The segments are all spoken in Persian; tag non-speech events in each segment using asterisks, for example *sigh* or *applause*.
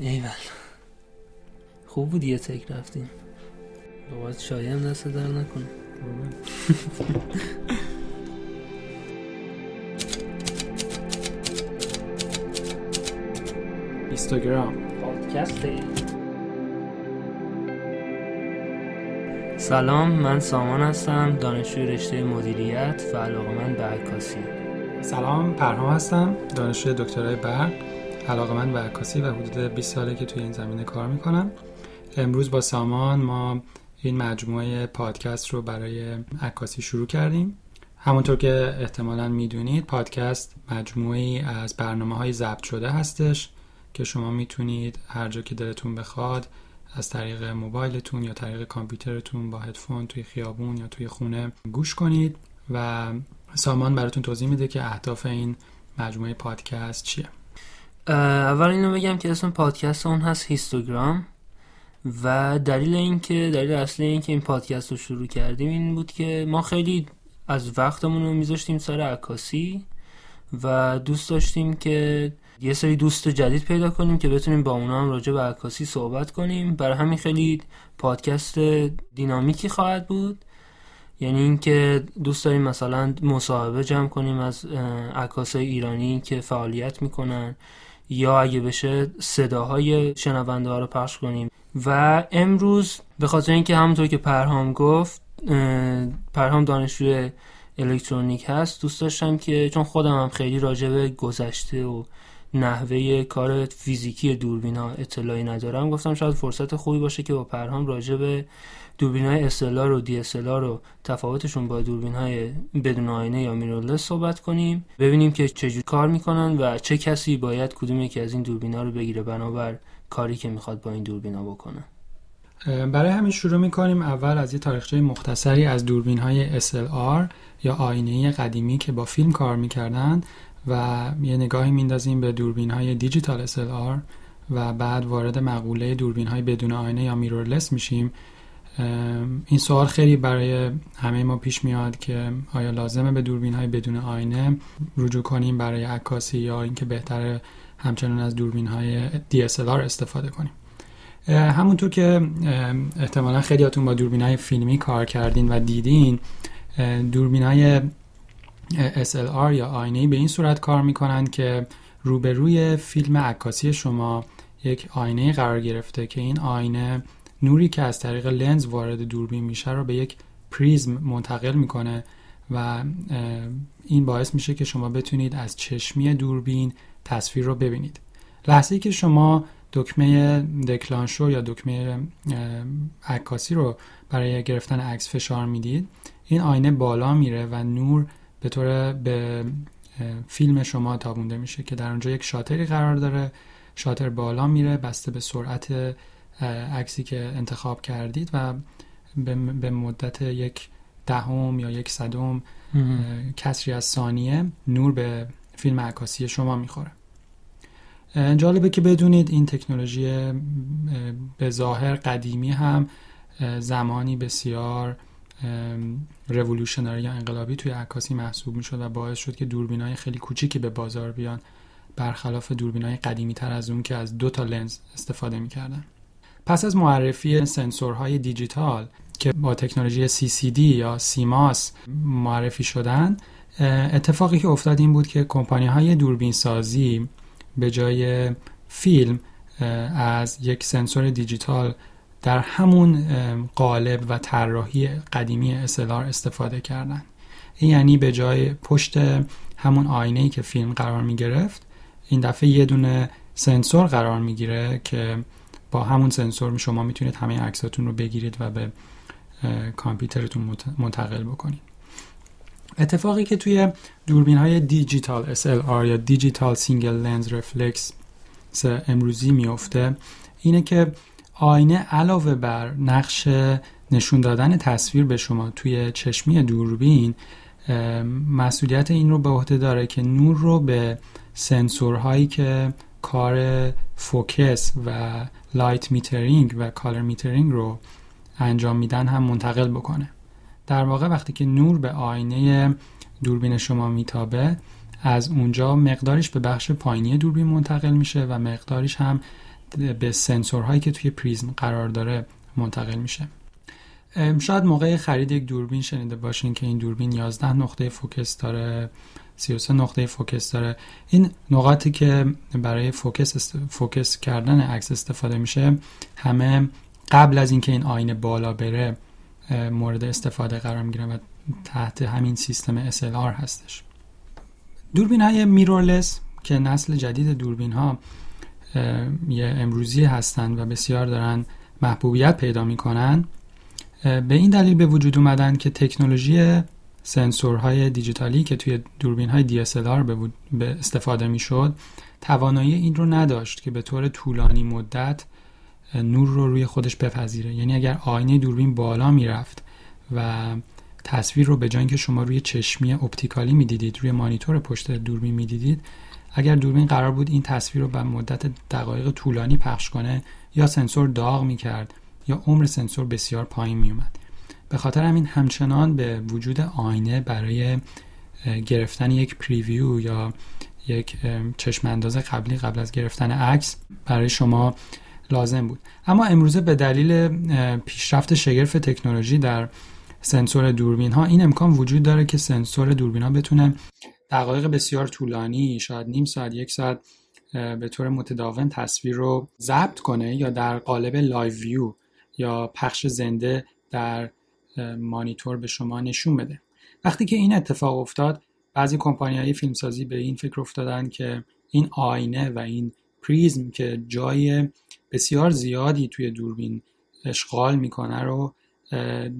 ایول. خوب بود یه تک رفتیم. باید شایع هم دست در نکنه. *laughs* اینستاگرام پادکست سلام من سامان هستم دانشجوی رشته مدیریت و علاقمند به عکاسی. سلام پرهام هستم دانشجوی دکترای برق. علاقمند به عکاسی و حدود 20 ساله که توی این زمینه کار می‌کنم. امروز با سامان ما این مجموعه پادکست رو برای عکاسی شروع کردیم. همونطور که احتمالا می‌دونید پادکست مجموعی از برنامه های ضبط شده هستش که شما می‌تونید هر جا که دلتون بخواد از طریق موبایلتون یا طریق کامپیوترتون با هدفون توی خیابون یا توی خونه گوش کنید. و سامان براتون توضیح میده که اهداف این مجموعه پادکست چیه. اول اینو بگم که اسم پادکست اون هست هیستوگرام و دلیل اینکه دلیل اصلی اینکه این پادکست رو شروع کردیم این بود که ما خیلی از وقتمون رو میذاشتیم سر عکاسی و دوست داشتیم که یه سری دوست جدید پیدا کنیم که بتونیم با اونا هم راجع به عکاسی صحبت کنیم. برای همین خیلی پادکست دینامیکی خواهد بود. یعنی اینکه دوست داریم مثلا مصاحبه جمع کنیم از عکاسای ایرانی که فعالیت می‌کنن. یا اگه بشه صداهای شنونده ها رو پخش کنیم. و امروز به خاطر اینکه همونطور که پرهام گفت پرهام دانشجوی الکترونیک هست دوست داشتم که چون خودم هم خیلی راجع به گذشته و نحوه کار فیزیکی دوربین ها اطلاعی ندارم گفتم شاید فرصت خوبی باشه که با پرهام راجع به دوربین های SLR و DSLR و تفاوتشون با دوربین های بدون آینه یا میرورلس صحبت کنیم. ببینیم که چجور کار می‌کنن و چه کسی باید کدوم یکی از این دوربین ها رو بگیره. بنابر کاری که می‌خواد با این دوربین ها بکنه. برای همین شروع می‌کنیم اول از یه تاریخچه مختصری از دوربین های SLR یا آینه قدیمی که با فیلم کار می‌کردن و یه نگاهی میندازیم به دوربین های دیجیتال SLR و بعد وارد مقوله دوربین های بدون آینه یا میرورلس میشیم. این سوال خیلی برای همه ما پیش میاد که آیا لازمه به دوربین های بدون آینه رجوع کنیم برای عکاسی یا اینکه بهتره همچنان از دوربین های DSLR استفاده کنیم؟ همونطور که احتمالا خیلیاتون با دوربین های فیلمی کار کردین و دیدین دوربین های SLR یا آینه به این صورت کار می‌کنن که روبروی فیلم عکاسی شما یک آینه قرار گرفته که این آینه نوری که از طریق لنز وارد دوربین میشه رو به یک پریزم منتقل می‌کنه و این باعث میشه که شما بتونید از چشمی دوربین تصویر رو ببینید. لحظه که شما دکمه دکلانشو یا دکمه عکاسی رو برای گرفتن عکس فشار می‌دید این آینه بالا میره و نور به طور به فیلم شما تابونده میشه که در اونجا یک شاتری قرار داره. شاتر بالا میره بسته به سرعت عکسی که انتخاب کردید و به مدت یک دهم یا یک صدم کسری از ثانیه نور به فیلم عکاسی شما می‌خوره. جالبه که بدونید این تکنولوژی به ظاهر قدیمی هم زمانی بسیار رولوشنری یا انقلابی توی عکاسی محسوب می‌شد و باعث شد که های خیلی کوچیکی به بازار بیان برخلاف های قدیمی تر از اون که از دو تا لنز استفاده می‌کردن. پس از معرفی سنسورهای دیجیتال که با تکنولوژی CCD یا سیماس معرفی شدن اتفاقی که افتاد این بود که کمپانی های دوربین سازی به جای فیلم از یک سنسور دیجیتال در همون قالب و طراحی قدیمی SLR استفاده کردن این یعنی به جای پشت همون آینه که فیلم قرار می گرفت این دفعه یه دونه سنسور قرار می‌گیره که با همون سنسور شما می‌تونید همه عکساتون رو بگیرید و به کامپیوترتون منتقل بکنید. اتفاقی که توی دوربین های دیجیتال SLR یا digital single lens reflex امروزی میفته اینه که آینه علاوه بر نقش نشون دادن تصویر به شما توی چشمی دوربین مسئولیت این رو به عهده داره که نور رو به سنسورهایی که کار focus و light metering و color metering رو انجام میدن هم منتقل بکنه. در واقع وقتی که نور به آینه دوربین شما میتابه از اونجا مقدارش به بخش پایینی دوربین منتقل میشه و مقدارش هم به سنسورهایی که توی prism قرار داره منتقل میشه. شاید موقع خرید یک دوربین شنیده باشین که این دوربین 11 نقطه focus داره. 33 نقطه focus داره. این نقاطی که برای focus focus کردن عکس استفاده میشه همه قبل از اینکه این آینه بالا بره مورد استفاده قرار می‌گیره و تحت همین سیستم SLR هستش. دوربین های میرورلس که نسل جدید دوربین ها یه امروزی هستند و بسیار دارن محبوبیت پیدا می‌کنن به این دلیل به وجود اومدن که تکنولوژی سنسورهای دیجیتالی که توی دوربین های DSLR به استفاده می‌شد توانایی این رو نداشت که به طور طولانی مدت نور رو روی خودش بپذیره. یعنی اگر آینه دوربین بالا می‌رفت و تصویر رو به جای اینکه شما روی چشمی اپتیکالی می‌دیدید روی مانیتور پشت دوربین می‌دیدید اگر دوربین قرار بود این تصویر رو به مدت دقایق طولانی پخش کنه یا سنسور داغ می‌کرد یا عمر سنسور بسیار پایین میومد به خاطر همین همچنان به وجود آینه برای گرفتن یک preview یا یک چشم انداز قبلی قبل از گرفتن عکس برای شما لازم بود. اما امروزه به دلیل پیشرفت شگرف تکنولوژی در سنسور دوربین ها این امکان وجود داره که سنسور دوربین ها بتونه دقایق بسیار طولانی شاید نیم ساعت یک ساعت به طور متداوم تصویر رو ضبط کنه یا در قالب live view یا پخش زنده در مانیتور به شما نشون بده. وقتی که این اتفاق افتاد بعضی کمپانی های فیلمسازی به این فکر افتادن که این آینه و این پریزم که جای بسیار زیادی توی دوربین اشغال می‌کنه رو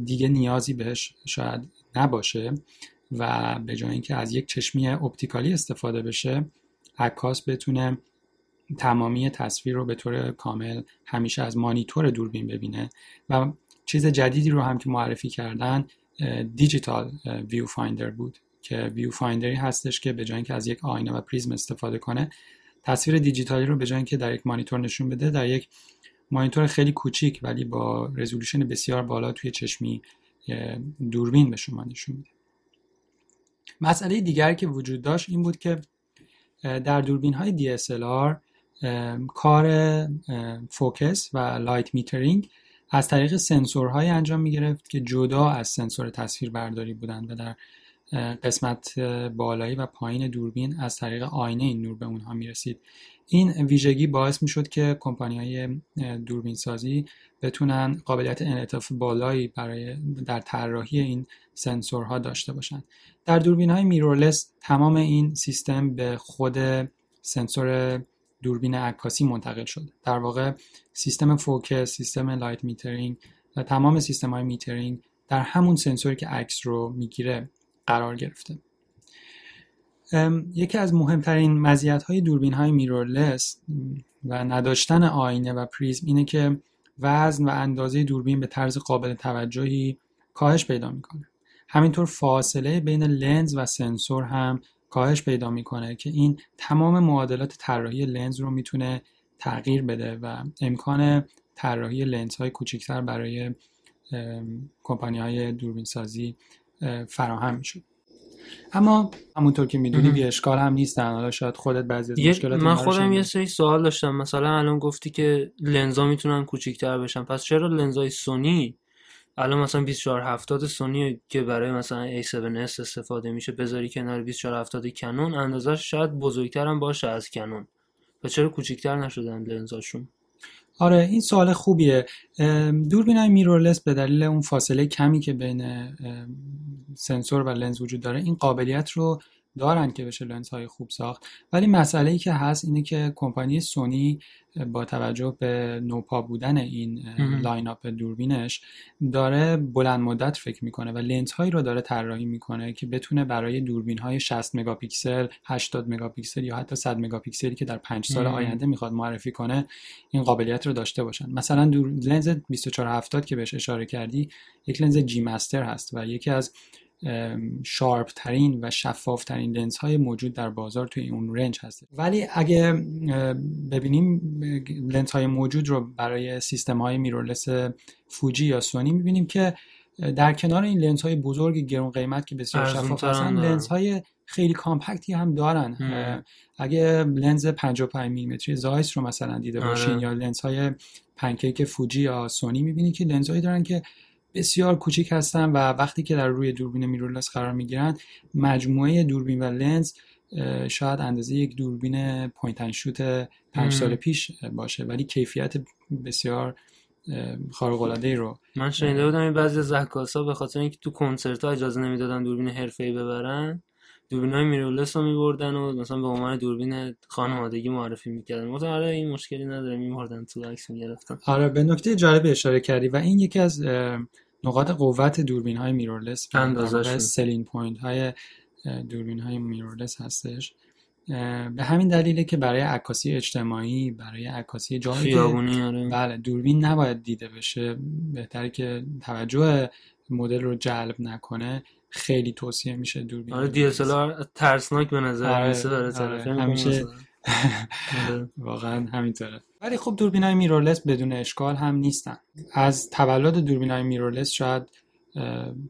دیگه نیازی بهش شاید نباشه و به جای اینکه از یک چشمی اپتیکالی استفاده بشه عکاس بتونه تمامی تصویر رو به طور کامل همیشه از مانیتور دوربین ببینه و چیز جدیدی رو هم که معرفی کردن digital viewfinder بود که viewfinder ی هستش که به جای اینکه از یک آینه و prism استفاده کنه تصویر دیجیتالی رو به جای اینکه در یک مانیتور نشون بده در یک مانیتور خیلی کوچیک ولی با resolution بسیار بالا توی چشمی دوربین به شما نشون میده. مسئله دیگری که وجود داشت این بود که در دوربین های DSLR کار focus و light metering از طریق سنسورهایی انجام می گرفت که جدا از سنسور تصویر برداری بودند و در قسمت بالایی و پایین دوربین از طریق آینه این نور به اونها می رسید این ویژگی باعث می شد که کمپانی های دوربین سازی بتونن قابلیت انعطاف بالایی برای در طراحی این سنسورها داشته باشند. در دوربین های mirrorless تمام این سیستم به خود سنسور دوربین عکاسی منتقل شد. در واقع سیستم focus سیستم light metering و تمام سیستم های metering در همون سنسوری که عکس رو می‌گیره قرار گرفته. یکی از مهمترین مزیت های دوربین های mirrorless و نداشتن آینه و prism اینه که وزن و اندازه دوربین به طرز قابل توجهی کاهش پیدا می‌کنه. همینطور فاصله بین لنز و سنسور هم کاهش پیدا می‌کنه که این تمام معادلات طراحی لنز رو می‌تونه تغییر بده و امکان طراحی لنز های کوچکتر برای کمپانی های دوربین سازی فراهم می‌شد. اما همونطور که می‌دونی بی اشکال هم نیستن. حالا شاید خودت بعضی از مشکلات من خودم یه سری سوال داشتم. مثلا الان گفتی که لنزا می‌تونن کوچیک‌تر بشن. پس چرا لنزای سونی الان مثلا 2470 سونی که برای مثلا A7S استفاده میشه بذاری کنار 2470 کنون اندازش شاید هم باشه از Canon. و چرا کوچیکتر نشدن لنزاشون؟ آره این سوال خوبیه. دوربین های mirrorless به دلیل اون فاصله کمی که بین سنسور و لنز وجود داره این قابلیت رو دارن که بشه لنز های خوب ساخت. ولی مسئله ای که هست اینه که کمپانی سونی با توجه به نوپا بودن این line up دوربینش داره بلند مدت فکر می‌کنه و لنز هایی رو داره طراحی می‌کنه که بتونه برای دوربین های 60 مگاپیکسل 80 مگاپیکسل یا حتی 100 مگاپیکسلی که در 5 سال آینده می‌خواد معرفی کنه این قابلیت رو داشته باشن. مثلا دور... لنز 2470 که بهش اشاره کردی یک لنز G Master هست و یکی از sharp ترین و شفاف ترین لنز های موجود در بازار توی اون range هست ولی اگه ببینیم لنز های موجود رو برای سیستم های mirrorless فوجی یا سونی می‌بینیم که در کنار این لنز های بزرگ گرون قیمت که بسیار شفاف هستن لنز های خیلی compact ی هم دارن. اگه لنز 55 میلیمتری Zeiss رو مثلا دیده آره. باشین یا لنز های pancake فوجی یا سونی می‌بینید که لنزهایی دارن که بسیار کوچیک هستن و وقتی که در روی دوربین mirrorless قرار می‌گیرن مجموعه دوربین و لنز شاید اندازه یک دوربین point and shoot. پنج سال پیش باشه ولی کیفیت بسیار خارق العاده رو من شنیده بودم این بعضی از عکاسا به خاطر اینکه تو کنسرت ها اجازه نمی‌دادن دوربین حرفه‌ای ببرن دوربین های mirrorless رو میبردن و مثلا به عنوان دوربین خانوادگی معرفی می‌کردن. گفتم آره این مشکلی نداره میبردن تو عکس می‌گرفتن. آره به نکته جالب اشاره کردی و این یکی از نقاط قوت دوربین های mirrorless در اندازه‌شون. واقع selling point های دوربین های mirrorless هستش. به همین دلیله که برای عکاسی اجتماعی برای عکاسی جایی آره. بله دوربین نباید دیده بشه. بهتره که توجه مدل رو جلب نکنه. خیلی توصیه میشه دوربین آره دی ترسناک به نظر آره، برای آره، طرف همیشه-. *laughs* واقعا همینطوره. ولی خب دوربین های میرورلس بدون اشکال هم نیستن. از تولد دوربین های میرورلس شاید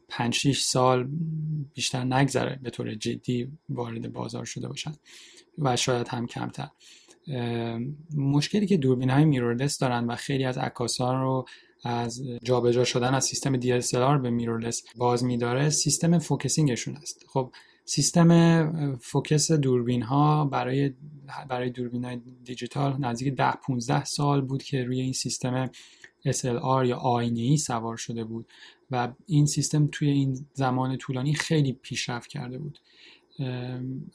5 6 سال بیشتر نگذره به طور جدی وارد بازار شده باشن و شاید هم کمتر. مشکلی که دوربین های میرورلس دارن و خیلی از عکاسان رو از جابجا شدن از سیستم DSLR به mirrorless باز میداره سیستم focusing شون است. خب سیستم فوکس دوربین ها برای برای دوربین های دیجیتال نزدیک 10 15 سال بود که روی این سیستم SLR یا آینه ای سوار شده بود و این سیستم توی این زمان طولانی خیلی پیشرفت کرده بود.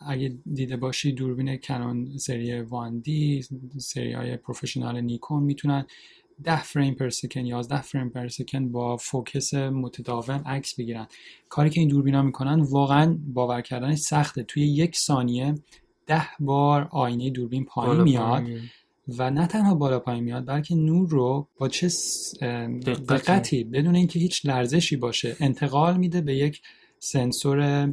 اگه دیده باشی دوربین کنون سری 1D سری های professional نیکون می‌تونن 10 frame per second 11 frame per second با فوکس متداوم عکس بگیرن کاری که این دوربینا می‌کنن واقعا باور کردنش سخته توی یک ثانیه ده بار آینه دوربین پایین میاد. و نه تنها بالا پایین میاد بلکه نور رو با چه دقتی. دقتی بدون اینکه هیچ لرزشی باشه انتقال میده به یک سنسور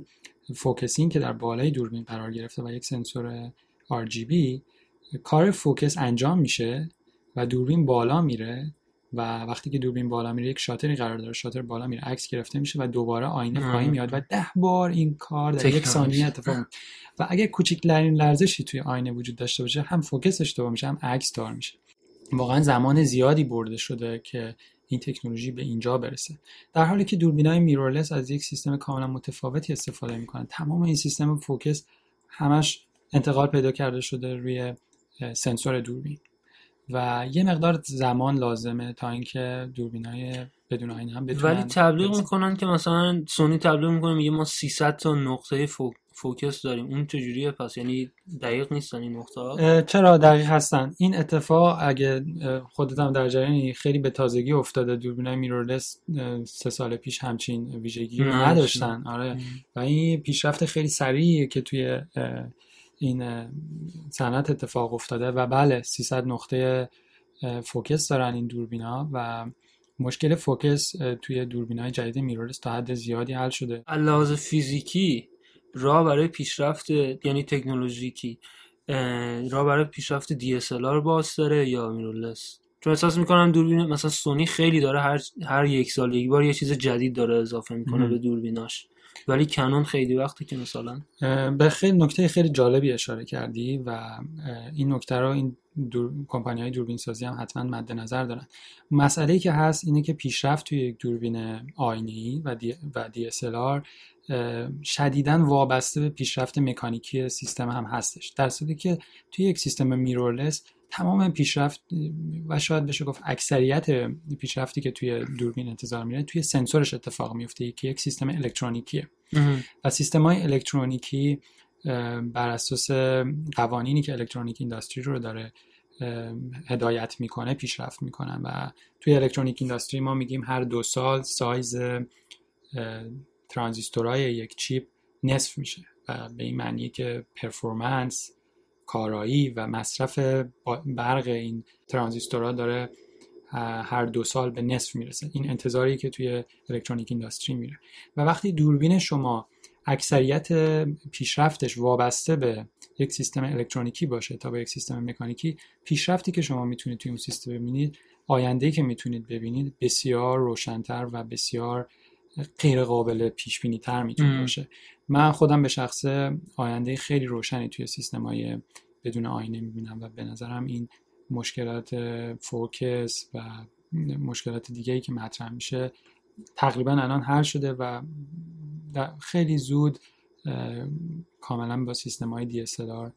focusing که در بالای دوربین قرار گرفته و یک سنسور RGB کار فوکس انجام میشه و دوربین بالا میره و وقتی که دوربین بالا میره یک شاتری قرار داره شاتر بالا میره عکس گرفته میشه و دوباره آینه. پایین میاد و ده بار این کار در یک ثانیه. اتفاق میفته. و اگه کوچکترین لرزشی توی آینه وجود داشته باشه هم فوکس اشتباه میشه هم عکس تار میشه واقعا زمان زیادی برده شده که این تکنولوژی به اینجا برسه در حالی که دوربینای mirrorless از یک سیستم کاملا متفاوتی استفاده می‌کنن تمام این سیستم فوکس همش انتقال پیدا کرده شده روی سنسور دوربین و یه مقدار زمان لازمه تا اینکه دوربینای بدون آینه هم بتونن ولی تبلیغ. می‌کنن که مثلا سونی تبلیغ می‌کنه میگه ما 300 تا نقطه فو- فوکس داریم. اون چجوریه؟ پس یعنی دقیق نیستن این نقطه چرا دقیق هستن؟ این اتفاق اگه خودت هم در جریانی خیلی به تازگی افتاده. دوربینای میرورلس سه سال پیش همچین ویژگی رو نداشتن. آره. و این پیشرفت خیلی سریعیه که توی این صنعت اتفاق افتاده و بله 300 نقطه فوکس دارن این دوربینا و مشکل فوکس توی دوربینای جدید میرورلس تا حد زیادی حل شده. لحاظ فیزیکی راه برای پیشرفت یعنی تکنولوژیکی اه، راه برای پیشرفت DSLR باز داره یا میرورلس؟ چون احساس می‌کنم دوربین مثلا سونی خیلی داره هر هر یک سال یک بار یه چیز جدید داره اضافه می‌کنه. به دوربیناش. ولی کنون خیلی وقتی که مثلا به خیلی نکته خیلی جالبی اشاره کردی و این نکته رو این دور... کمپانی های دوربین سازی هم حتما مد نظر دارن. مسئله که هست اینه که پیشرفت توی یک دوربین آینه‌ای و دی... و DSLR شدیدا وابسته به پیشرفت مکانیکی سیستم هم هستش. در صورتی که توی یک سیستم میرورلس تمام پیشرفت و شاید بشه گفت اکثریت پیشرفتی که توی دوربین انتظار میره توی سنسورش اتفاق میفته که یک سیستم الکترونیکیه. و سیستم های الکترونیکی بر اساس قوانینی که الکترونیک اینداستری رو داره هدایت می‌کنه پیشرفت می‌کنن. و توی الکترونیک اینداستری ما میگیم هر دو سال سایز اه، ترانزیستورهای یک چیپ نصف میشه. و به این معنیه که پرفورمنس کارایی و مصرف برق این ترانزیستورها داره هر دو سال به نصف می‌رسه. این انتظاری که توی الکترونیک اینداستری میره. و وقتی دوربین شما اکثریت پیشرفتش وابسته به یک سیستم الکترونیکی باشه تا به یک سیستم مکانیکی پیشرفتی که شما می‌تونید توی اون سیستم ببینید آینده‌ای که می‌تونید ببینید بسیار روشنتر و بسیار غیر قابل پیش بینی تر می‌تونه باشه. من خودم به شخص آینده خیلی روشنی توی سیستم های بدون آینه می‌بینم و به نظرم این مشکلات فوکس و مشکلات دیگه ای که مطرح میشه تقریبا الان حل شده و خیلی زود کاملا با سیستم های DSLR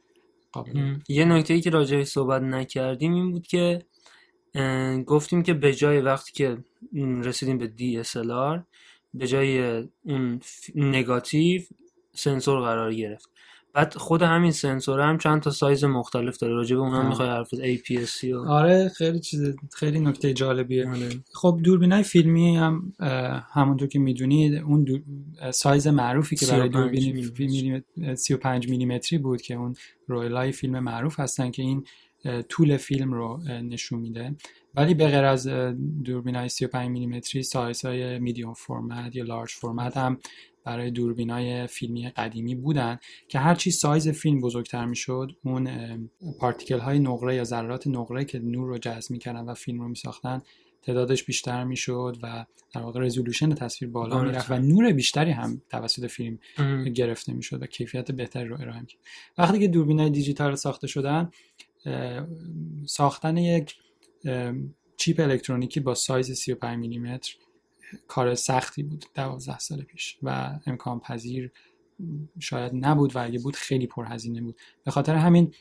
قابل یه نکته ای که راجعه صحبت نکردیم این بود که گفتیم که به جای وقتی که رسیدیم به DSLR به جای اون نگاتیو سنسور قرار گرفت. بعد خود همین سنسور هم چند تا سایز مختلف داره. راجع به اونها می‌خوای حرف APS-C و آره خیلی چیز خیلی نکته جالبیه. آره. خب دوربینای فیلمی هم همونطور که می‌دونید اون سایز معروفی که برای دوربین فیلمی 35 میلیمتری بود که اون رویلای فیلم معروف هستن که این طول فیلم رو نشون میده. ولی به غیر از دوربینای 35 میلیمتری سایزهای میدیوم فرمت یا لارج فرمت هم برای دوربینای فیلمی قدیمی بودن که هرچی سایز فیلم بزرگتر می‌شد اون پارتیکل های نقره یا ذرات نقره که نور رو جذب می‌کردن و فیلم رو میساختن تعدادش بیشتر می‌شد و در واقع رزولوشن تصویر بالا می‌رفت و نور بیشتری هم توسط فیلم گرفته می‌شد و کیفیت بهتری رو ارائه می‌کرد. وقتی که دوربینای دیجیتال ساخته شدن ساختن یک چیپ الکترونیکی با سایز 35 میلیمتر کار سختی بود دوازده سال پیش و امکان پذیر شاید نبود و اگه بود خیلی پرهزینه بود. به خاطر همین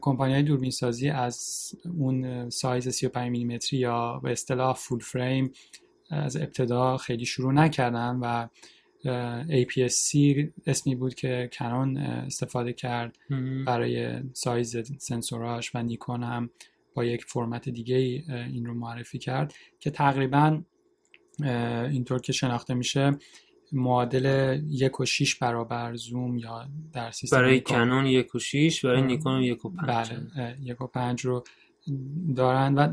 کمپانی های دوربین سازی از اون سایز 35 میلیمتری یا به اصطلاح فول فریم از ابتدا خیلی شروع نکردن و APS-C اسمی بود که کنون استفاده کرد برای سایز سنسوراش و نیکون هم با یک فرمت دیگه این رو معرفی کرد که تقریبا اینطور که شناخته میشه معادل یک و شیش برابر زوم یا در سیستم برای کنون یک و شیش برای نیکون یک و پنج. بله یک و پنج رو دارن و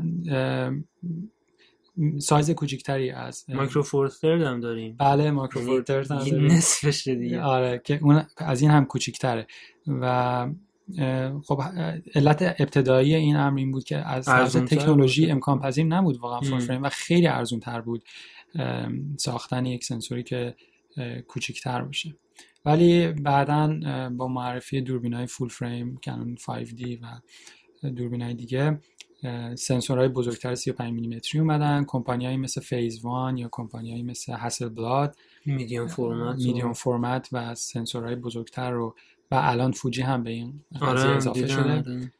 سایز کوچکتری از micro four هم داریم. بله micro four هم داریم. نصفش دیگه. *laughs* آره که اون از این هم کوچکتره و خب علت ابتدایی این امر این بود که از تکنولوژی امکان پذیر نبود واقعا full frame و خیلی ارزون تر بود ساختن یک سنسوری که کوچکتر باشه. ولی بعدا با معرفی دوربین های full frame کنون 5D و دوربین های دیگه سنسورهای بزرگتر 35 میلیمتری اومدن. کمپانی مثل Phase One یا کمپانی مثل Hasselblad medium format medium format و سنسورهای بزرگتر رو و الان فوجی هم به این قضیه آره اضافه شده.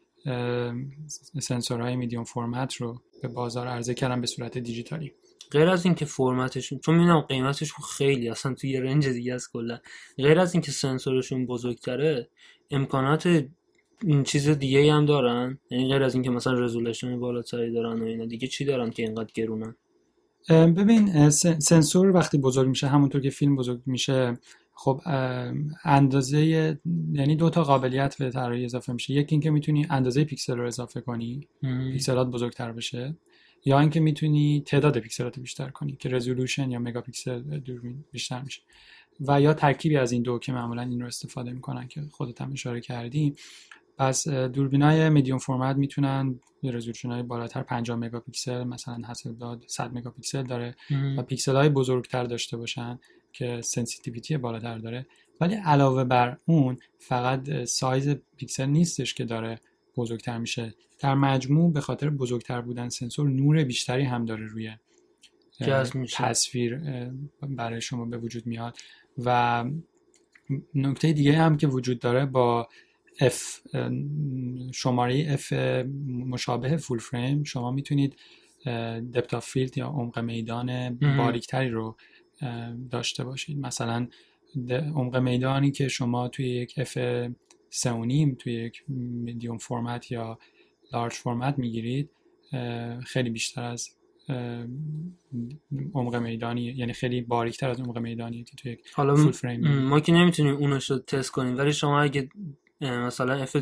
سنسورهای medium format رو به بازار عرضه کردن به صورت دیجیتالی. غیر از اینکه فرمتشون چون می‌دونم قیمتشون خیلی اصلا توی یه range دیگه از کلا. غیر از اینکه سنسورشون بزرگتره امکانات این چیز دیگه هم دارن؟ یعنی غیر از اینکه مثلا resolution بالاتری دارن و اینا دیگه چی دارن که اینقدر گرونن؟ ببین سنسور وقتی بزرگ میشه همونطور که فیلم بزرگ میشه خب اندازه یعنی دو تا قابلیت به طراحی اضافه میشه. یکی اینکه می‌تونی اندازه پیکسل رو اضافه کنی پیکسلات بزرگتر بشه. یا اینکه می‌تونی تعداد پیکسلات بیشتر کنی که resolution یا مگاپیکسل دوربین بیشتر میشه. و یا ترکیبی از این دو که معمولا این رو استفاده می‌کنن که خودت هم اشاره کردی. پس های medium format می‌تونن resolution های بالاتر 50 مگاپیکسل مثلا Hasselblad 100 مگاپیکسل داره و پیکسل های بزرگتر داشته باشن که sensitivity بالاتر داره. ولی علاوه بر اون فقط سایز پیکسل نیستش که داره بزرگتر میشه. در مجموع به خاطر بزرگتر بودن سنسور نور بیشتری هم داره روی تصویر برای شما به وجود میاد. و نکته دیگه هم که وجود داره با F شماره F مشابه full frame شما می‌تونید depth field یا عمق میدان باریکتری رو داشته باشید. مثلا عمق میدانی که شما توی یک F سه توی یک medium format یا large format می‌گیرید خیلی بیشتر از عمق میدانی یعنی خیلی باریکتر از عمق میدانی که توی یک حالا فول فریم ما که نمی‌تونیم اونش رو تست کنیم ولی شما اگه مثلا f2.8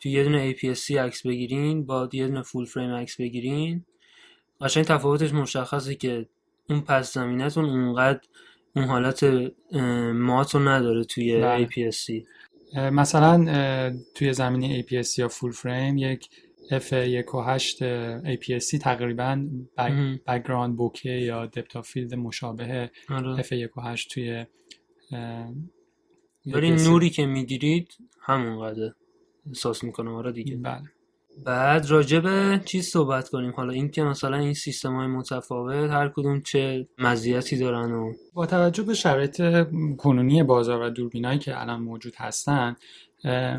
توی یه دونه APS-C عکس بگیرین با یه دونه فول فریم عکس بگیرین قشنگ تفاوتش مشخصه که اون پس زمینتون اونقدر اون حالت ماتو نداره توی بله. APS-C مثلا توی زمینه APS یا فول فریم یک F1.8 APS-C تقریبا مهم. بکگراند بوکه یا دپتافیلد مشابه آره. F1.8 توی ولی. نوری که می‌گیرید همونقدر احساس می‌کنم. آره دیگه. بله. بعد راجع به چیز صحبت کنیم. حالا اینکه مثلا این سیستم های متفاوت هر کدوم چه مزیتی دارن و با توجه به شرایط کنونی بازار و دوربینایی که الان موجود هستن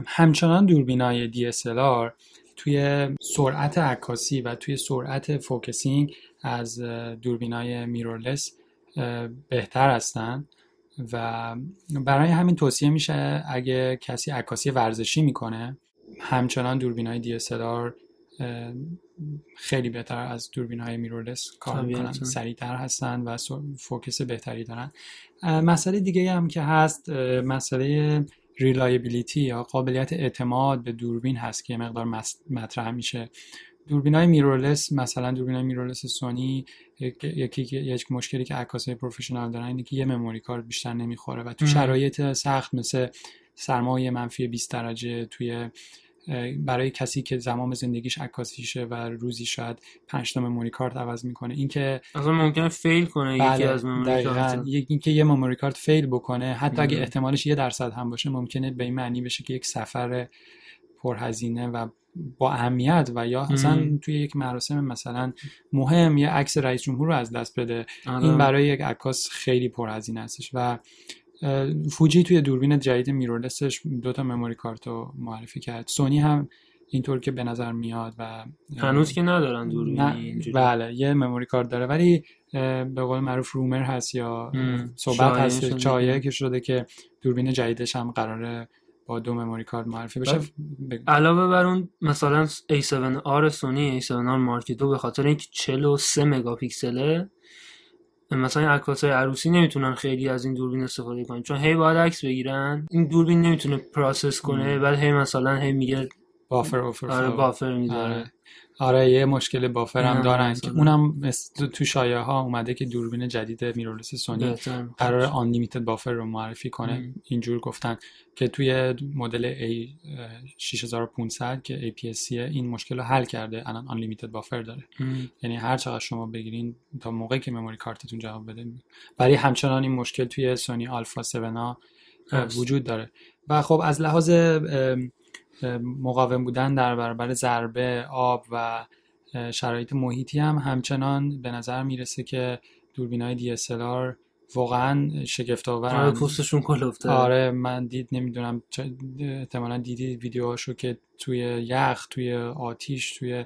همچنان دوربینای DSLR توی سرعت عکاسی و توی سرعت فوکسینگ از دوربینای میرورلس بهتر هستن. و برای همین توصیه میشه اگه کسی عکاسی ورزشی می‌کنه همچنان دوربینای DSLR اه، خیلی بهتر از دوربین های میرورلس کار می‌کنن. سریعتر هستن و فوکس بهتری دارن مسئله دیگه هم که هست مسئله reliability یا قابلیت اعتماد به دوربین هست که مقدار مطرح میشه دوربین های mirrorless مثلا دوربین های mirrorless سونی یک- یکی یک مشکلی که عکاسای professional دارن اینه که یه memory card بیشتر نمی‌خوره و تو. شرایط سخت مثل سرمای منفی 20 درجه توی برای کسی که زمان زندگیش عکاسیشه و روزی شاید 5 تا مموری کارت عوض می‌کنه اینکه اصلا ممکنه فیل کنه یکی بله از مموری کارت اینکه یه مموری کارت فیل بکنه حتی اگه. احتمالش یه درصد هم باشه ممکنه به این معنی بشه که یک سفر پرهزینه و با اهمیت و یا اصلا. توی یک مراسم مثلا مهم یه عکس رئیس جمهور رو از دست بده آره. این برای یک عکاس خیلی پرهزینه هستش و فوجی توی دوربین جدید میرورلسش دو تا مموری کارت رو معرفی کرد سونی هم اینطور که به نظر میاد و هنوز که ندارن دوربینی نه بله یه memory card داره ولی به قول معروف rumor هست یا. صحبت هست. شایعه شده که دوربین جدیدش هم قراره با دو memory card معرفی بشه. بگو. علاوه بر اون مثلا A7R سونی A7R Mark دو به خاطر اینکه 43 مگاپیکسله مثلا عکاس های عروسی نمی‌تونن خیلی از این دوربین استفاده کنن چون هی باید عکس بگیرن این دوربین نمی‌تونه process کنه بعد هی مثلا هی میگه بافر اوفر آره بافر می‌ذاره آره. آره یه مشکل بافر هم دارن که. اونم تو شایعه ها اومده که دوربین جدید میرورلس سونی قرار آن لیمیتد بافر رو معرفی کنه مم. اینجور گفتن که توی مدل A 6500 که APS-C این مشکل رو حل کرده الان آن لیمیتد بافر داره م. یعنی هر چقدر شما بگیرین تا موقعی که مموری کارتتون جواب بده ولی همچنان این مشکل توی سونی آلفا 7 ها هست. وجود داره و خب از لحاظ ام، ام، مقاوم بودن در برابر ضربه آب و شرایط محیطی هم همچنان به نظر می‌رسه که دوربین های DSLR واقعا شگفت آره آورن پوستشون کلفته آره من دید نمی‌دونم احتمالا دیدی ویدیوهاشو که توی یخ توی آتیش توی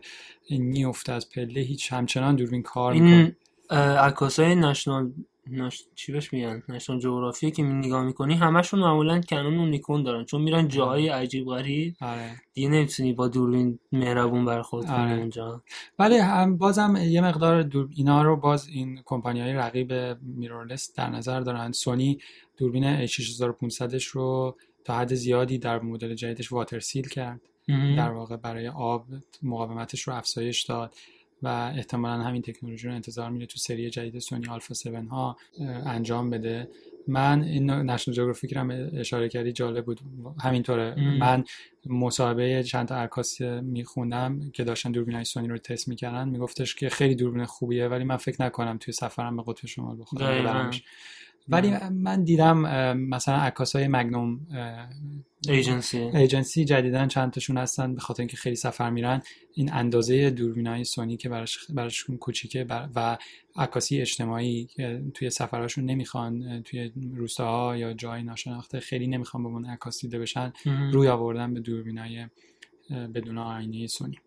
میفته از پله هیچ همچنان دوربین کار می‌کنه. این عکاس های نشنال نش... چی بهش میگن؟ نشنال جغرافی که می نگاه می‌کنی همشون معمولا کنون و نیکون دارن. چون میرن جاهای عجیب غریب. آره. دیگه نمی‌تونی با دوربین مهربون برخورد کنی آره. اونجا. ولی هم بازم یه مقدار دور اینا رو باز این کمپانی های رقیب میرورلس در نظر دارن. سونی دوربین A6500 ش رو تا حد زیادی در مدل جدیدش واتر سیل کرد. در واقع برای آب مقاومتش رو افزایش داد. و احتمالا همین تکنولوژی رو انتظار میره تو سری جدید سونی آلفا 7 ها انجام بده. من این نشنال جغرافیک رو هم اشاره کردی جالب بود. همینطوره. ام. من مصاحبه چند تا عکاس میخوندم که داشتن دوربین های سونی رو تست می‌کردن. میگفتش که خیلی دوربین خوبیه ولی من فکر نکنم توی سفرم به قطب شمال بخورم. ولی من دیدم مثلا عکاس های مگنوم ایجنسی. ایجنسی جدیدن چند تاشون هستن به خاطر اینکه خیلی سفر میرن. این اندازه دوربینای سونی که براش براشون کوچیکه بر- و عکاسی اجتماعی که توی سفرهاشون نمی‌خوان توی روستاها یا جای ناشناخته خیلی نمی‌خوان به اون عکاس دیده بشن روی آوردن به دوربینای بدون آینه سونی.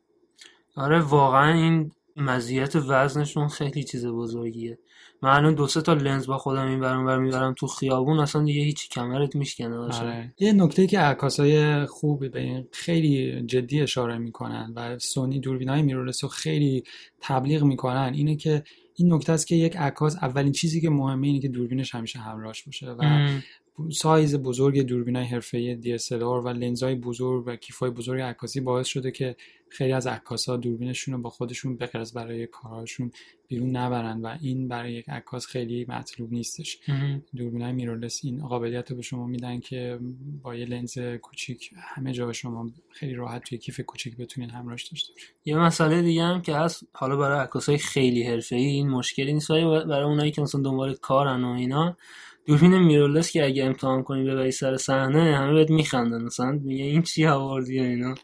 آره واقعا این مزیت وزنشون خیلی چیز بزرگیه من الان دو سه تا لنز با خودم این برام بر می‌برم تو خیابون اصلا دیگه هیچی کمرت میشکنه باشه آره. یه نکته که عکاسای خوب به این خیلی جدی اشاره می‌کنن و سونی دوربین های میرورلس رو خیلی تبلیغ می‌کنن اینه که این نکته است که یک عکاس اولین چیزی که مهمه اینه که دوربینش همیشه همراهش باشه و ام. سایز بزرگ دوربین های حرفه‌ای DSLR و لنزهای بزرگ و کیفای بزرگ عکاسی باعث شده که خیلی از عکاسا دوربینشون رو با خودشون به از برای کارهاشون بیرون نبرن و این برای یک عکاس خیلی مطلوب نیستش. دوربین های میرورلس این قابلیت رو به شما میدن که با یه لنز کوچیک همه جا شما خیلی راحت توی کیف کوچیک بتونین همراهش داشته یه مسئله دیگه هم که هست حالا برای عکاسای خیلی حرفه‌ای این مشکلی نیست برای اونایی که مثلا دنبال کارن و اینا دوربین میرورلس که اگه امتحان کنی ببری سر صحنه همه بهت میخندن. مثلا میگه این چی آوردی اینا.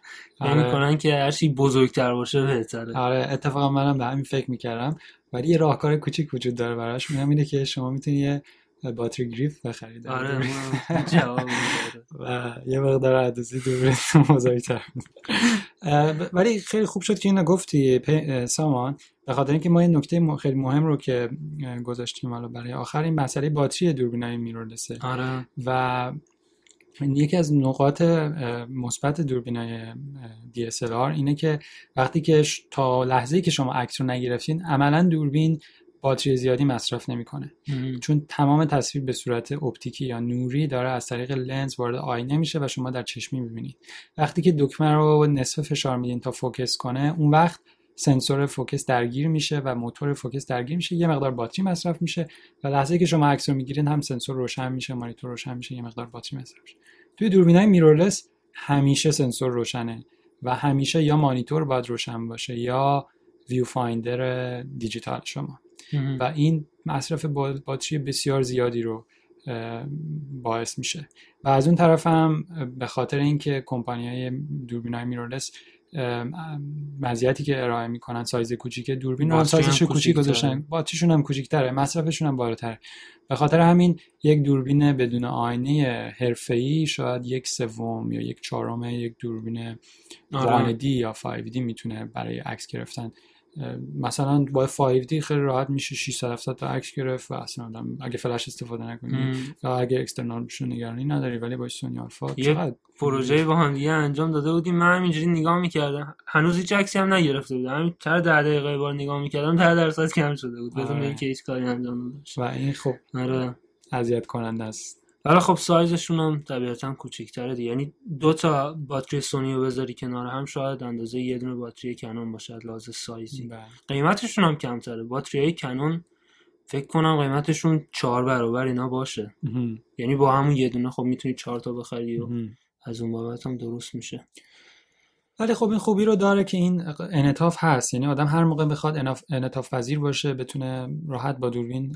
آره. می‌کنن که هرچی بزرگتر باشه بهتره. آره اتفاقا منم به همین فکر می‌کردم. ولی یه راهکار کوچیک وجود داره براش. میگم اینه که شما می‌تونی یه باتری گریف بخرید. آره جواب *laughs* و یه مقدار عدسی دوربین *laughs* بزرگتر ولی خیلی خوب شد که اینو گفتی سامان. به خاطر اینکه ما این نکته خیلی مهم رو که گذاشتیم حالا برای آخر این مسئله باتری دوربینای میرورلسه. آره. و یکی از نقاط مثبت دوربینای DSLR اینه که وقتی که تا لحظه که شما عکس رو نگرفتین عملا دوربین باتری زیادی مصرف نمی‌کنه. چون تمام تصویر به صورت اپتیکی یا نوری داره از طریق لنز وارد آینه میشه و شما در چشمی می‌بینید. وقتی که دکمه رو نصف فشار میدین تا فوکس کنه اون وقت سنسور فوکس درگیر میشه و موتور فوکس درگیر میشه یه مقدار باتری مصرف میشه و لحظه که شما عکس رو می‌گیرین هم سنسور روشن میشه مانیتور روشن میشه یه مقدار باتری مصرف میشه. توی دوربینای mirrorless همیشه سنسور روشنه و همیشه یا مانیتور باید روشن باشه یا ویو فایندر دیجیتال شما. و این مصرف باتری بسیار زیادی رو باعث میشه. و از اون طرف هم به خاطر اینکه کمپانی های دوربین های میرورلس مزیتی که ارائه می‌کنن سایز کوچیک دوربین رو سایزش کوچیک گذاشتن. باتریشون هم کوچیک‌تره مصرفشون هم بالاتر. به خاطر همین یک دوربین بدون آینه حرفه‌ای شاید یک سوم یا یک چهارم یک دوربین 1D یا 5D می‌تونه برای عکس گرفتن. مثلا با 5D خیلی راحت میشه 600 700 تا عکس گرفت و اصلا اگه فلش استفاده نکنی یا اگه اکسترنال بشه نگرانی نداری ولی با سونی آلفا یه پروژه با هم دیگه انجام داده بودیم. من همینجوری نگاه می‌کردم. هنوز هیچ عکسی هم نگرفته بودم. همین چند ده دقیقه بار نگاه می‌کردم 10 درصد کم شده بود. بدون آره. اینکه هیچ کاری انجام و این خب آره. اذیت کننده است. ولی خب سایزشون هم طبیعتا کوچیک‌تره دیگه. یعنی دو تا باتری سونی رو بذاری کنار هم شاید اندازه یه دونه باتری کنون باشه لازم سایزی. بله. قیمتشون هم کمتره. باتری های کنون فکر کنم قیمتشون چهار برابر اینا باشه. یعنی با همون یه دونه خب می‌تونی چهار تا بخری و از اون بابت هم درست میشه. ولی خب این خوبی رو داره که این انعطاف هست. یعنی آدم هر موقع بخواد انعطاف پذیر باشه بتونه راحت با دوربین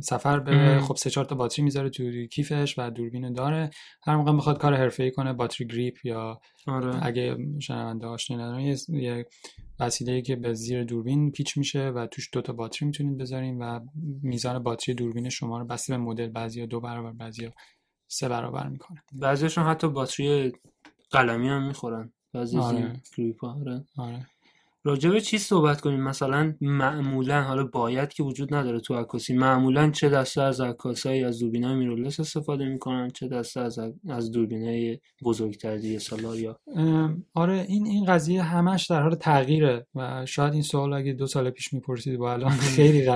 سفر بره. خب سه چهار تا باتری می‌ذاره تو کیفش و دوربین داره. هر موقع بخواد کار حرفه‌ای کنه باتری گریپ یا آره. اگه شنونده آشنا ندارن یه وسیله که به زیر دوربین پیچ میشه و توش دو تا باتری می‌تونید بذارین و میزان باتری دوربین شما رو بسته به مدل بعضیا دو برابر بعضیا سه برابر می‌کنه. بعضیشون حتی باتری قلمی هم می‌خورن بعضی آره. کلیپ آره. آره. راجع به چی صحبت کنیم مثلا معمولا حالا باید که وجود نداره تو عکاسی معمولا چه دسته از عکاسایی از دوربینای میرورلس استفاده می‌کنن چه دسته از از دوربینای بزرگتر دی یا آره این این قضیه همش در حال تغییره و شاید این سوال اگه دو سال پیش می‌پرسید با الان خیلی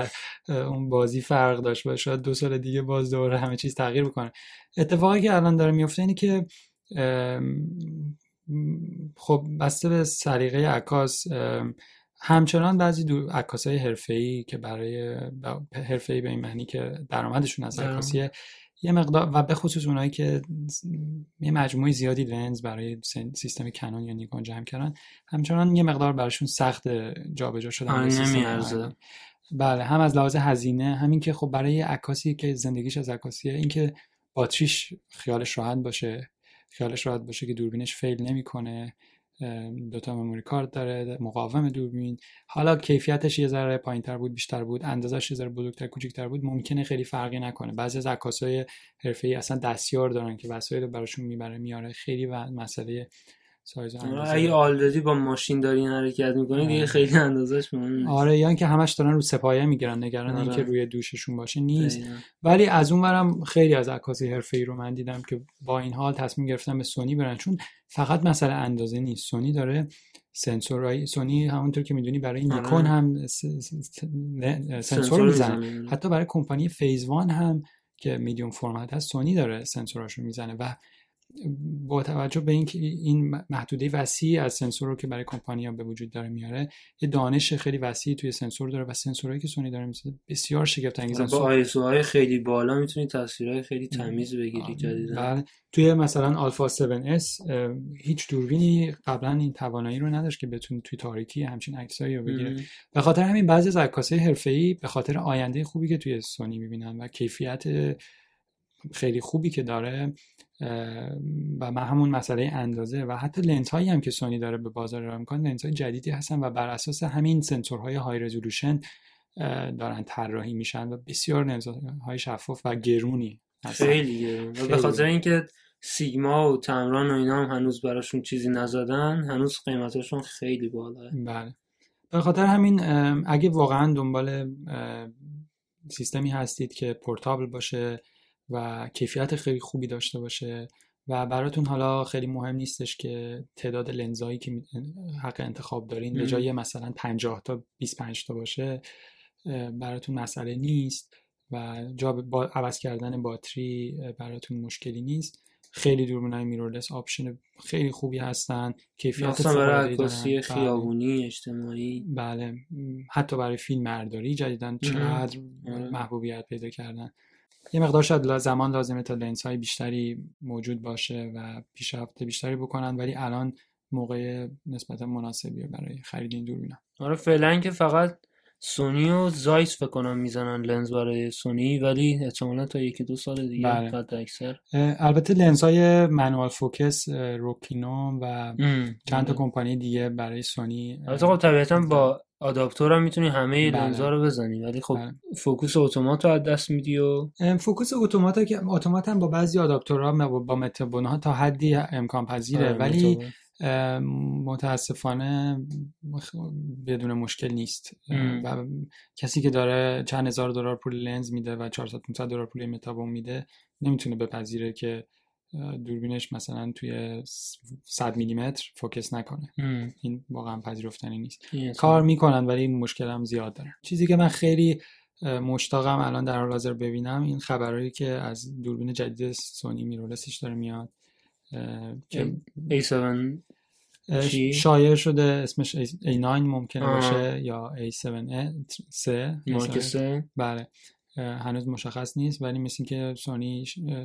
اون بازی فرق داشت و شاید دو سال دیگه باز دوره همه چیز تغییر بکنه اتفاقی که الان داره میفته اینه که خب بسته به سلیقه عکاس همچنان بعضی دو عکاس های حرفه‌ای که برای حرفه‌ای به این معنی که درآمدشون از عکاسیه یه مقدار و به خصوص اونایی که یه مجموعه زیادی لنز برای سیستم کنون یا نیکون جمع کردن همچنان یه مقدار براشون سخت جابجا شدن بله هم از لحاظ هزینه همین که خب برای عکاسی که زندگیش از عکاسیه اینکه باتریش خیالش راحت باشه خیالش راحت باشه که دوربینش فیل نمی‌کنه دوتا مموری کارت داره مقاوم دوربین. حالا کیفیتش یه ذره پایینتر بود بیشتر بود اندازش یه ذره بزرگتر کوچیکتر بود ممکنه خیلی فرقی نکنه. بعضی از عکاسای حرفه‌ای اصلا دستیار دارن که وسایل براشون می‌بره میاره خیلی و مسئله سایز آره، اگه آلردی با ماشین داری حرکت می‌کنی دیگه آره. خیلی اندازش مهم آره یا اینکه همش دارن رو سپایه می‌گیرن نگران آره. اینکه روی دوششون باشه نیست. ولی از اون برم خیلی از عکاسی ای رو من دیدم که با این حال تصمیم گرفتن به سونی برن. چون فقط مسئله اندازه نیست. سونی داره سنسورای سونی همونطور که می‌دونی برای آره. نیکون هم سنسور می‌زنه. حتی برای کمپانی Phase One هم که medium format هست سونی داره سنسوراشو می‌زنه و با توجه به اینکه این محدوده وسیع از سنسور رو که برای کمپانیا به وجود داره میاره یه دانش خیلی وسیعی توی سنسور داره و سنسورهایی که سونی داره مثل بسیار شگفت انگیز با ISO های خیلی بالا می‌تونی تصویرهای خیلی تمیز بگیری جدیدا. بله. توی مثلا آلفا 7S هیچ دوربینی قبلا این توانایی رو نداشت که بتونه توی تاریکی همچین عکسایی رو بگیره به خاطر همین بعضی از عکاسای حرفه‌ای به خاطر آینده خوبی که توی سونی می‌بینن و کیفیت خیلی خوبی که داره و من همون مسئله اندازه و حتی لنز هایی هم که سونی داره به بازار ارائه می‌کنه لنز های جدیدی هستن و بر اساس همین سنسورهای های رزولوشن دارن طراحی میشن و بسیار لنز های شفاف و گرونی هستن. خیلی به خاطر اینکه سیگما و تمران و اینا هم هنوز براشون چیزی نزدن هنوز قیمتاشون خیلی بالاه بله. به خاطر همین اگه واقعا دنبال سیستمی هستید که portable باشه و کیفیت خیلی خوبی داشته باشه و براتون حالا خیلی مهم نیستش که تعداد لنزایی که حق انتخاب دارین به جای مثلا 50 تا 25 تا باشه براتون مسئله نیست و جا با عوض کردن باتری براتون مشکلی نیست. خیلی دوربینای mirrorless option خیلی خوبی هستن کیفیت برای عکاسی بله. خیابونی اجتماعی. بله. حتی برای فیلم مرداری جدیدن چقدر آره. محبوبیت پیدا کردن. یه مقدار شاید زمان لازمه تا لنس های بیشتری موجود باشه و پیشرفت بیشتری بکنن ولی الان موقع نسبتا مناسبیه برای خرید این دوربینا. آره فعلا که فقط سونی و زایس فکر کنم می‌زنن لنز برای سونی ولی احتمالا تا یکی دو سال دیگه بله. اکثر. البته لنز های manual focus Rokinon و چند تا کمپانی دیگه برای سونی البته خب طبیعتا با آداپتور هم می‌تونی همه بله. لنزا رو بزنی ولی خب بله. فوکوس اتومات رو از دست میدی و فوکوس اتومات که اتومات هم با بعضی آداپتورها با Metabones ها تا حدی امکان پذیره آره، ولی متاسفانه بدون مشکل نیست و کسی که داره چند هزار دلار پول لنز میده و 400 500 دلار پول Metabones میده نمی‌تونه بپذیره که دوربینش مثلا توی 100 میلیمتر فوکس نکنه. این واقعا پذیرفتنی نیست. کار می‌کنن ولی مشکل هم زیاد دارن. چیزی که من خیلی مشتاقم الان در حال حاضر ببینم این خبرهایی که از دوربین جدید سونی میرولسش داره میاد که A7 شایع شده اسمش A9 ممکنه باشه یا A7 مارک بله. هنوز مشخص نیست ولی مثل که سونی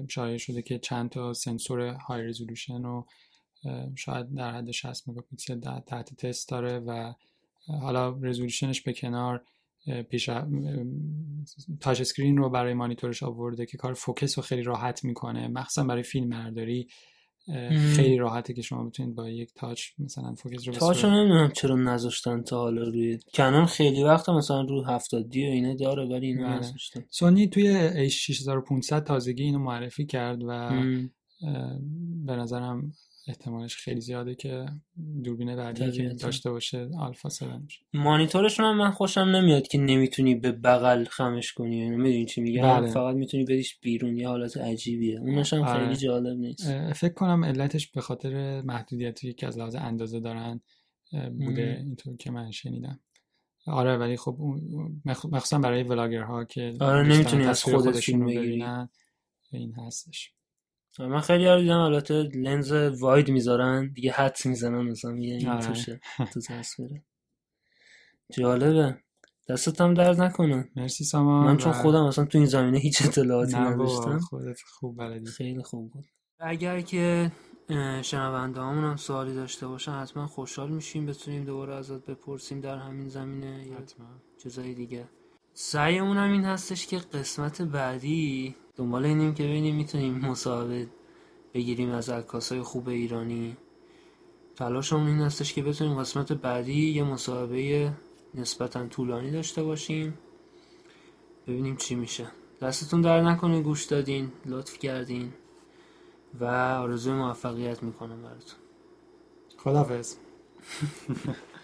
شایع شده که چند تا سنسور high resolution رو شاید در حد 60 مگاپیکسل تحت تست داره و حالا resolution ش به کنار پیش touch screen رو برای مانیتورش آورده که کار فوکس رو خیلی راحت می‌کنه. مخصوصا برای فیلم برداری خیلی راحته که شما بتونید با یک touch مثلا فوکس رو touch نمی‌دونم چرا نذاشتن تا حالا روی کنون خیلی وقت مثلا رو 70 دی و اینه داره ولی اینو بله. نذاشتن. سونی توی A6500 تازگی اینو معرفی کرد و به نظرم احتمالش خیلی زیاده که دوربین بعدی که داشته باشه آلفا 7 مانیتورشون هم من خوشم نمیاد که نمی‌تونی به بغل خمش کنی. یعنی می‌دونی چی میگم؟ بله. فقط می‌تونی بدیش بیرون. یه حالت عجیبیه. اونش هم خیلی آره. جالب نیست. فکر کنم علتش به خاطر محدودیتی که از لحاظ اندازه دارن بوده اینطور که من شنیدم. آره ولی خب مخصوصا برای ولاگرها که آره نمی‌تونی از خودشون بگیرن این هستش. من خیلی ها دیدم البته لنز واید می‌ذارن دیگه حدس می‌زنن مثلا میگه این آره. توشه *laughs* تو تصویره جالبه. دستت هم درد نکنه. مرسی سامان من چون خودم اصلا تو این زمینه هیچ اطلاعاتی نداشتم. خودت خوب بلدی. خیلی خوب بود. اگر که شنونده همون هم سوالی داشته باشن حتما خوشحال میشیم بتونیم دوباره ازت بپرسیم در همین زمینه یا چیزای دیگه. سعیمون هم این هستش که قسمت بعدی دنبال اینیم که ببینیم می‌تونیم مصاحبه بگیریم از عکاسای خوب ایرانی. تلاشمون این هستش که بتونیم قسمت بعدی یه مصاحبه نسبتا طولانی داشته باشیم. ببینیم چی میشه. دستتون در نکنه گوش دادین لطف کردین و آرزوی موفقیت می‌کنم براتون. خدافز *laughs*